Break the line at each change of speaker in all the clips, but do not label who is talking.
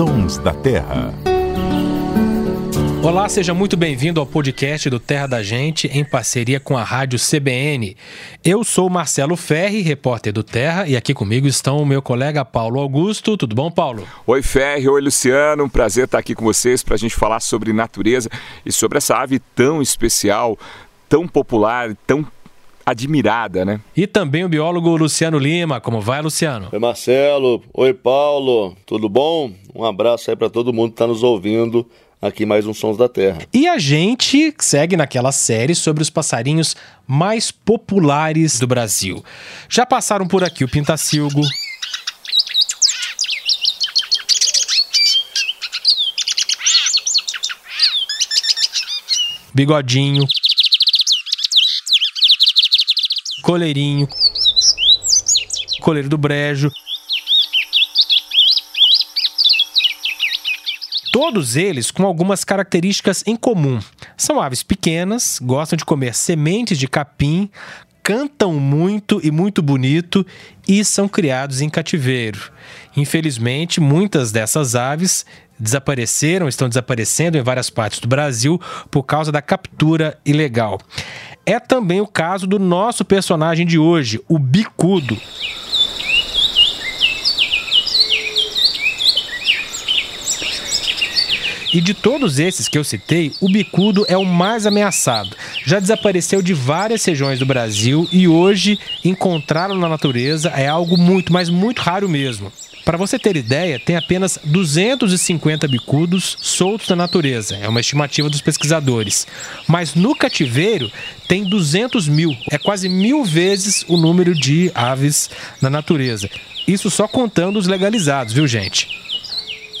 Sons da Terra.
Olá, seja muito bem-vindo ao podcast do Terra da Gente, em parceria com a Rádio CBN. Eu sou Marcelo Ferri, repórter do Terra, e aqui comigo estão o meu colega Paulo Augusto. Tudo bom, Paulo?
Oi, Ferri. Oi, Luciano. Um prazer estar aqui com vocês para a gente falar sobre natureza e sobre essa ave tão especial, tão popular, tão admirada, né?
E também o biólogo Luciano Lima. Como vai, Luciano?
Oi, Marcelo. Oi, Paulo. Tudo bom? Um abraço aí para todo mundo que está nos ouvindo aqui mais um Sons da Terra.
E a gente segue naquela série sobre os passarinhos mais populares do Brasil. Já passaram por aqui o pintacilgo, bigodinho, coleirinho, coleiro do brejo. Todos eles com algumas características em comum. São aves pequenas, gostam de comer sementes de capim, cantam muito e muito bonito e são criados em cativeiro. Infelizmente, muitas dessas aves desapareceram, estão desaparecendo em várias partes do Brasil por causa da captura ilegal. É também o caso do nosso personagem de hoje, o bicudo. E de todos esses que eu citei, o bicudo é o mais ameaçado. Já desapareceu de várias regiões do Brasil e hoje encontrá-lo na natureza é algo muito, mas muito raro mesmo. Para você ter ideia, tem apenas 250 bicudos soltos na natureza, é uma estimativa dos pesquisadores. Mas no cativeiro tem 200 mil, é quase mil vezes o número de aves na natureza. Isso só contando os legalizados, viu, gente?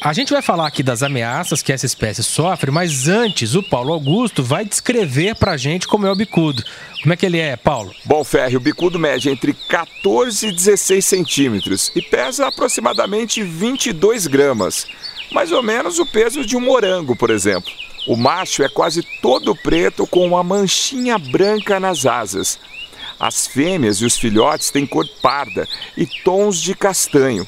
A gente vai falar aqui das ameaças que essa espécie sofre, mas antes o Paulo Augusto vai descrever pra gente como é o bicudo. Como é que ele é, Paulo?
Bom, Ferre, o bicudo mede entre 14 e 16 centímetros e pesa aproximadamente 22 gramas, mais ou menos o peso de um morango, por exemplo. O macho é quase todo preto com uma manchinha branca nas asas. As fêmeas e os filhotes têm cor parda e tons de castanho.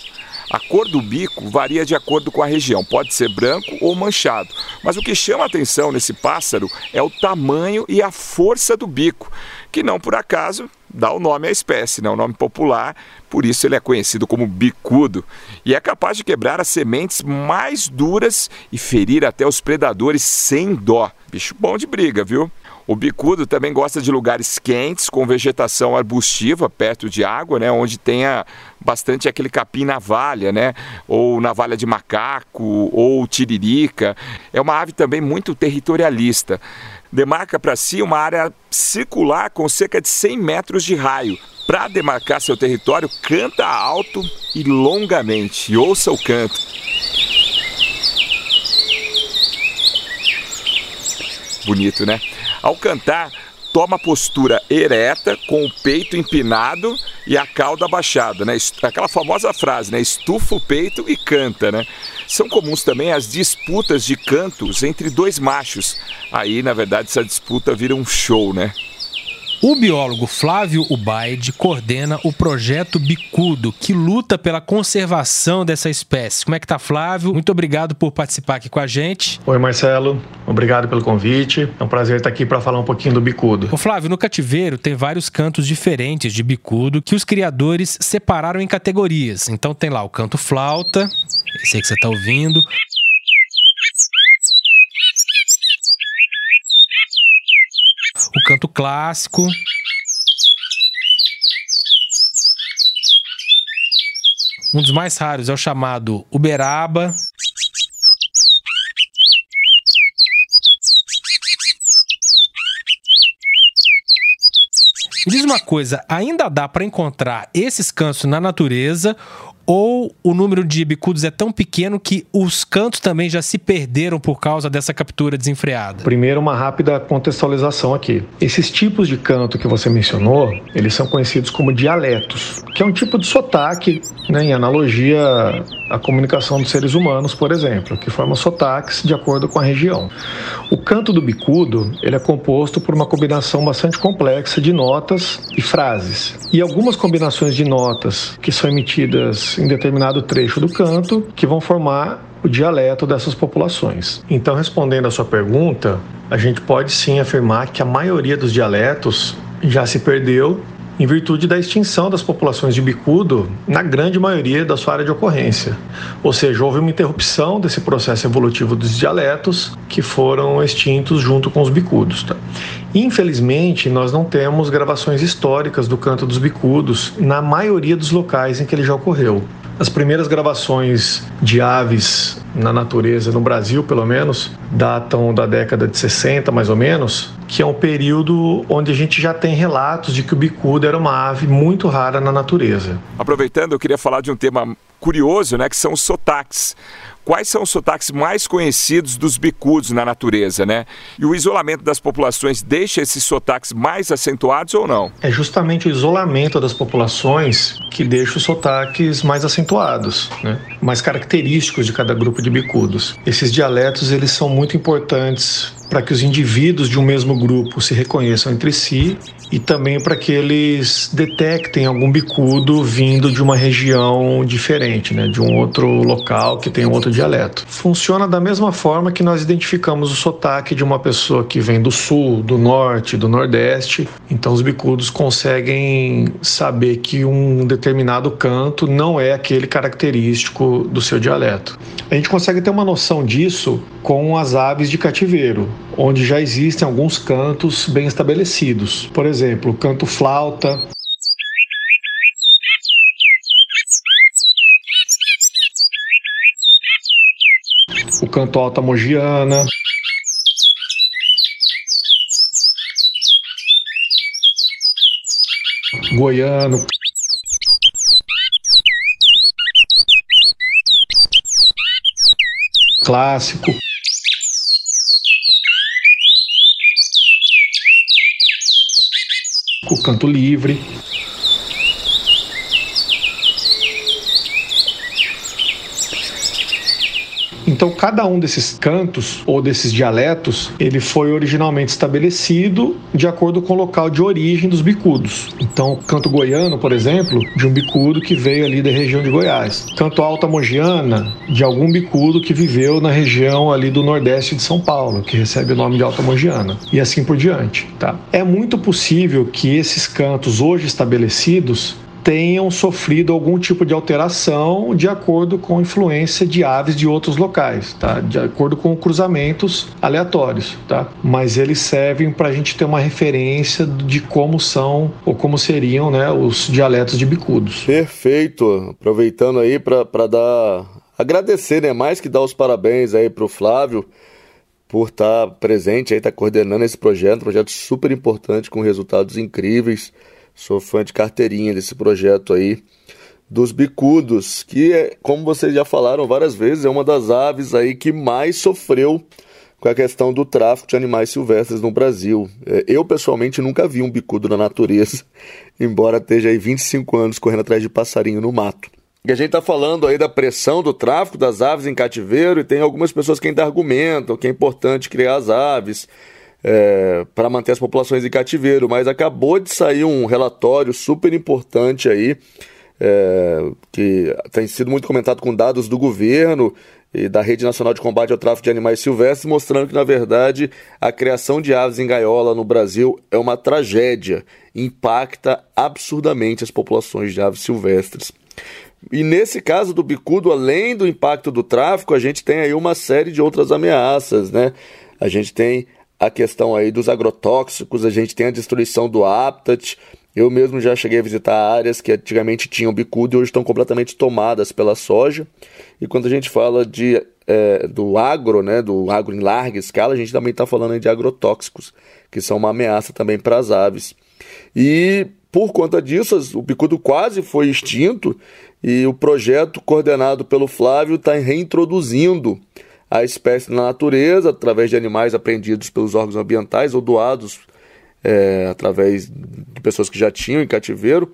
A cor do bico varia de acordo com a região, pode ser branco ou manchado. Mas o que chama atenção nesse pássaro é o tamanho e a força do bico, que não por acaso dá o nome à espécie, né? o nome popular, por isso ele é conhecido como bicudo. E é capaz de quebrar as sementes mais duras e ferir até os predadores sem dó. Bicho bom de briga, viu? O bicudo também gosta de lugares quentes, com vegetação arbustiva, perto de água, né, onde tenha bastante aquele capim navalha, né, ou navalha de macaco, ou tiririca. É uma ave também muito territorialista. Demarca para si uma área circular com cerca de 100 metros de raio. Para demarcar seu território, canta alto e longamente. Ouça o canto. Bonito, né? Ao cantar, toma postura ereta, com o peito empinado e a cauda baixada, né? Aquela famosa frase, né? Estufa o peito e canta, né? São comuns também as disputas de cantos entre dois machos. Aí, na verdade, essa disputa vira um show, né?
O biólogo Flávio Ubaide coordena o projeto Bicudo, que luta pela conservação dessa espécie. Como é que tá, Flávio? Muito obrigado por participar aqui com a gente.
Oi, Marcelo. Obrigado pelo convite. É um prazer estar aqui para falar um pouquinho do bicudo.
O Flávio, no cativeiro tem vários cantos diferentes de bicudo que os criadores separaram em categorias. Então tem lá o canto flauta, esse aí que você está ouvindo, o canto clássico. Um dos mais raros é o chamado Uberaba. Me diz uma coisa, ainda dá para encontrar esses cantos na natureza ou o número de bicudos é tão pequeno que os cantos também já se perderam por causa dessa captura desenfreada?
Primeiro, uma rápida contextualização aqui. Esses tipos de canto que você mencionou, eles são conhecidos como dialetos, que é um tipo de sotaque, né, em analogia a comunicação dos seres humanos, por exemplo, que forma sotaques de acordo com a região. O canto do bicudo ele é composto por uma combinação bastante complexa de notas e frases. E algumas combinações de notas que são emitidas em determinado trecho do canto que vão formar o dialeto dessas populações. Então, respondendo à sua pergunta, a gente pode sim afirmar que a maioria dos dialetos já se perdeu em virtude da extinção das populações de bicudo na grande maioria da sua área de ocorrência. Ou seja, houve uma interrupção desse processo evolutivo dos dialetos que foram extintos junto com os bicudos. Tá? Infelizmente, nós não temos gravações históricas do canto dos bicudos na maioria dos locais em que ele já ocorreu. As primeiras gravações de aves na natureza, no Brasil pelo menos, datam da década de 60 mais ou menos, que é um período onde a gente já tem relatos de que o bicudo era uma ave muito rara na natureza.
Aproveitando, eu queria falar de um tema curioso, né, que são os sotaques. Quais são os sotaques mais conhecidos dos bicudos na natureza, né? E o isolamento das populações deixa esses sotaques mais acentuados ou não?
É justamente o isolamento das populações que deixa os sotaques mais acentuados, né? mais característicos de cada grupo de bicudos. Esses dialetos eles são muito importantes para que os indivíduos de um mesmo grupo se reconheçam entre si e também para que eles detectem algum bicudo vindo de uma região diferente, né, de um outro local que tem outro dialeto. Funciona da mesma forma que nós identificamos o sotaque de uma pessoa que vem do sul, do norte, do nordeste. Então os bicudos conseguem saber que um determinado canto não é aquele característico do seu dialeto. A gente consegue ter uma noção disso com as aves de cativeiro onde já existem alguns cantos bem estabelecidos. Por exemplo, o canto flauta, o canto alta mogiana, goiano, clássico. o canto livre. Então, cada um desses cantos ou desses dialetos, ele foi originalmente estabelecido de acordo com o local de origem dos bicudos. Então, canto goiano, por exemplo, de um bicudo que veio ali da região de Goiás. Canto alta mogiana, de algum bicudo que viveu na região ali do nordeste de São Paulo, que recebe o nome de alta mogiana. E assim por diante, tá? É muito possível que esses cantos hoje estabelecidos tenham sofrido algum tipo de alteração de acordo com influência de aves de outros locais, tá? de acordo com cruzamentos aleatórios. Tá? Mas eles servem para a gente ter uma referência de como são ou como seriam né, os dialetos de bicudos.
Perfeito. Aproveitando aí para dar agradecer, né? Mais que dar os parabéns aí para o Flávio por estar tá presente aí, estar tá coordenando esse projeto, um projeto super importante com resultados incríveis. Sou fã de carteirinha desse projeto aí dos bicudos, que é, como vocês já falaram várias vezes, é uma das aves aí que mais sofreu com a questão do tráfico de animais silvestres no Brasil. É, eu pessoalmente nunca vi um bicudo na natureza, embora esteja aí 25 anos correndo atrás de passarinho no mato. E a gente está falando aí da pressão do tráfico das aves em cativeiro e tem algumas pessoas que ainda argumentam que é importante criar as aves é, para manter as populações em cativeiro, mas acabou de sair um relatório super importante aí, é, que tem sido muito comentado com dados do governo e da Rede Nacional de Combate ao Tráfico de Animais Silvestres, mostrando que, na verdade, a criação de aves em gaiola no Brasil é uma tragédia, impacta absurdamente as populações de aves silvestres. E nesse caso do bicudo, além do impacto do tráfico, a gente tem aí uma série de outras ameaças, né? A gente tem a questão aí dos agrotóxicos, a gente tem a destruição do habitat. Eu mesmo já cheguei a visitar áreas que antigamente tinham bicudo e hoje estão completamente tomadas pela soja. E quando a gente fala de, é, do agro, né, do agro em larga escala, a gente também está falando de agrotóxicos, que são uma ameaça também para as aves. E por conta disso, o bicudo quase foi extinto e o projeto coordenado pelo Flávio está reintroduzindo a espécie na natureza através de animais apreendidos pelos órgãos ambientais ou doados é, através de pessoas que já tinham em cativeiro.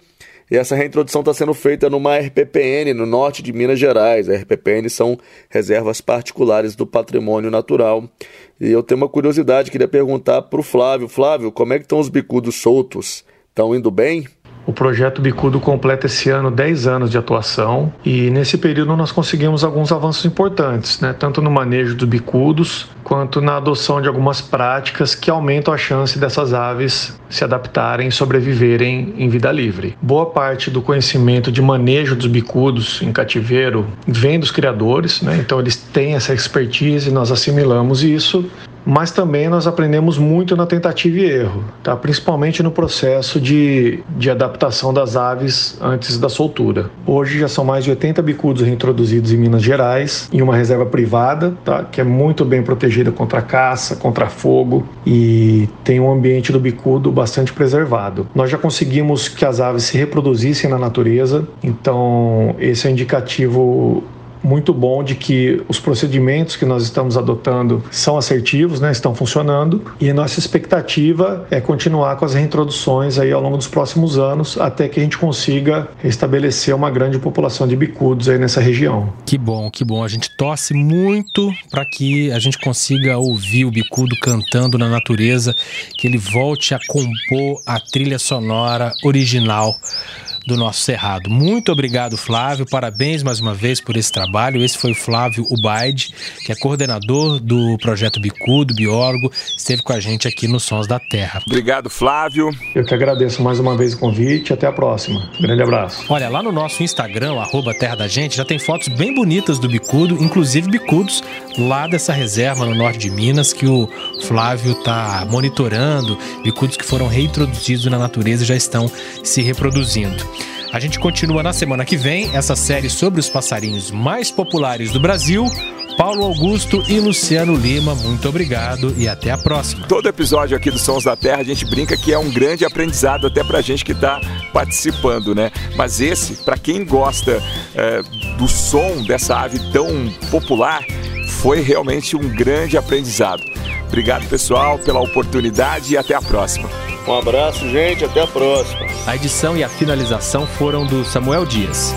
E essa reintrodução está sendo feita numa RPPN no norte de Minas Gerais. A RPPN são reservas particulares do patrimônio natural. E eu tenho uma curiosidade, queria perguntar para o Flávio. Flávio, como é que estão os bicudos soltos? Estão indo bem?
O projeto Bicudo completa esse ano 10 anos de atuação e nesse período nós conseguimos alguns avanços importantes, né? tanto no manejo dos bicudos quanto na adoção de algumas práticas que aumentam a chance dessas aves se adaptarem e sobreviverem em vida livre. Boa parte do conhecimento de manejo dos bicudos em cativeiro vem dos criadores, né? então eles têm essa expertise, nós assimilamos isso mas também nós aprendemos muito na tentativa e erro, tá? principalmente no processo de, de adaptação das aves antes da soltura. Hoje já são mais de 80 bicudos reintroduzidos em Minas Gerais, em uma reserva privada, tá? que é muito bem protegida contra caça, contra fogo e tem um ambiente do bicudo bastante preservado. Nós já conseguimos que as aves se reproduzissem na natureza, então esse é um indicativo muito bom de que os procedimentos que nós estamos adotando são assertivos, né, estão funcionando, e a nossa expectativa é continuar com as reintroduções aí ao longo dos próximos anos, até que a gente consiga restabelecer uma grande população de bicudos aí nessa região.
Que bom, que bom. A gente torce muito para que a gente consiga ouvir o bicudo cantando na natureza, que ele volte a compor a trilha sonora original do nosso Cerrado. Muito obrigado, Flávio. Parabéns mais uma vez por esse trabalho. Esse foi o Flávio Ubaide, que é coordenador do projeto Bicudo, biólogo, esteve com a gente aqui no Sons da Terra.
Obrigado, Flávio.
Eu que agradeço mais uma vez o convite. Até a próxima. Grande abraço.
Olha, lá no nosso Instagram, arroba Terra da Gente, já tem fotos bem bonitas do bicudo, inclusive bicudos lá dessa reserva no norte de Minas que o Flávio está monitorando, bicudos que foram reintroduzidos na natureza e já estão se reproduzindo. A gente continua na semana que vem essa série sobre os passarinhos mais populares do Brasil. Paulo Augusto e Luciano Lima, muito obrigado e até a próxima.
Todo episódio aqui do Sons da Terra a gente brinca que é um grande aprendizado até pra gente que está participando, né? Mas esse, para quem gosta é, do som dessa ave tão popular, foi realmente um grande aprendizado. Obrigado, pessoal, pela oportunidade e até a próxima.
Um abraço, gente, até a próxima.
A edição e a finalização foram do Samuel Dias.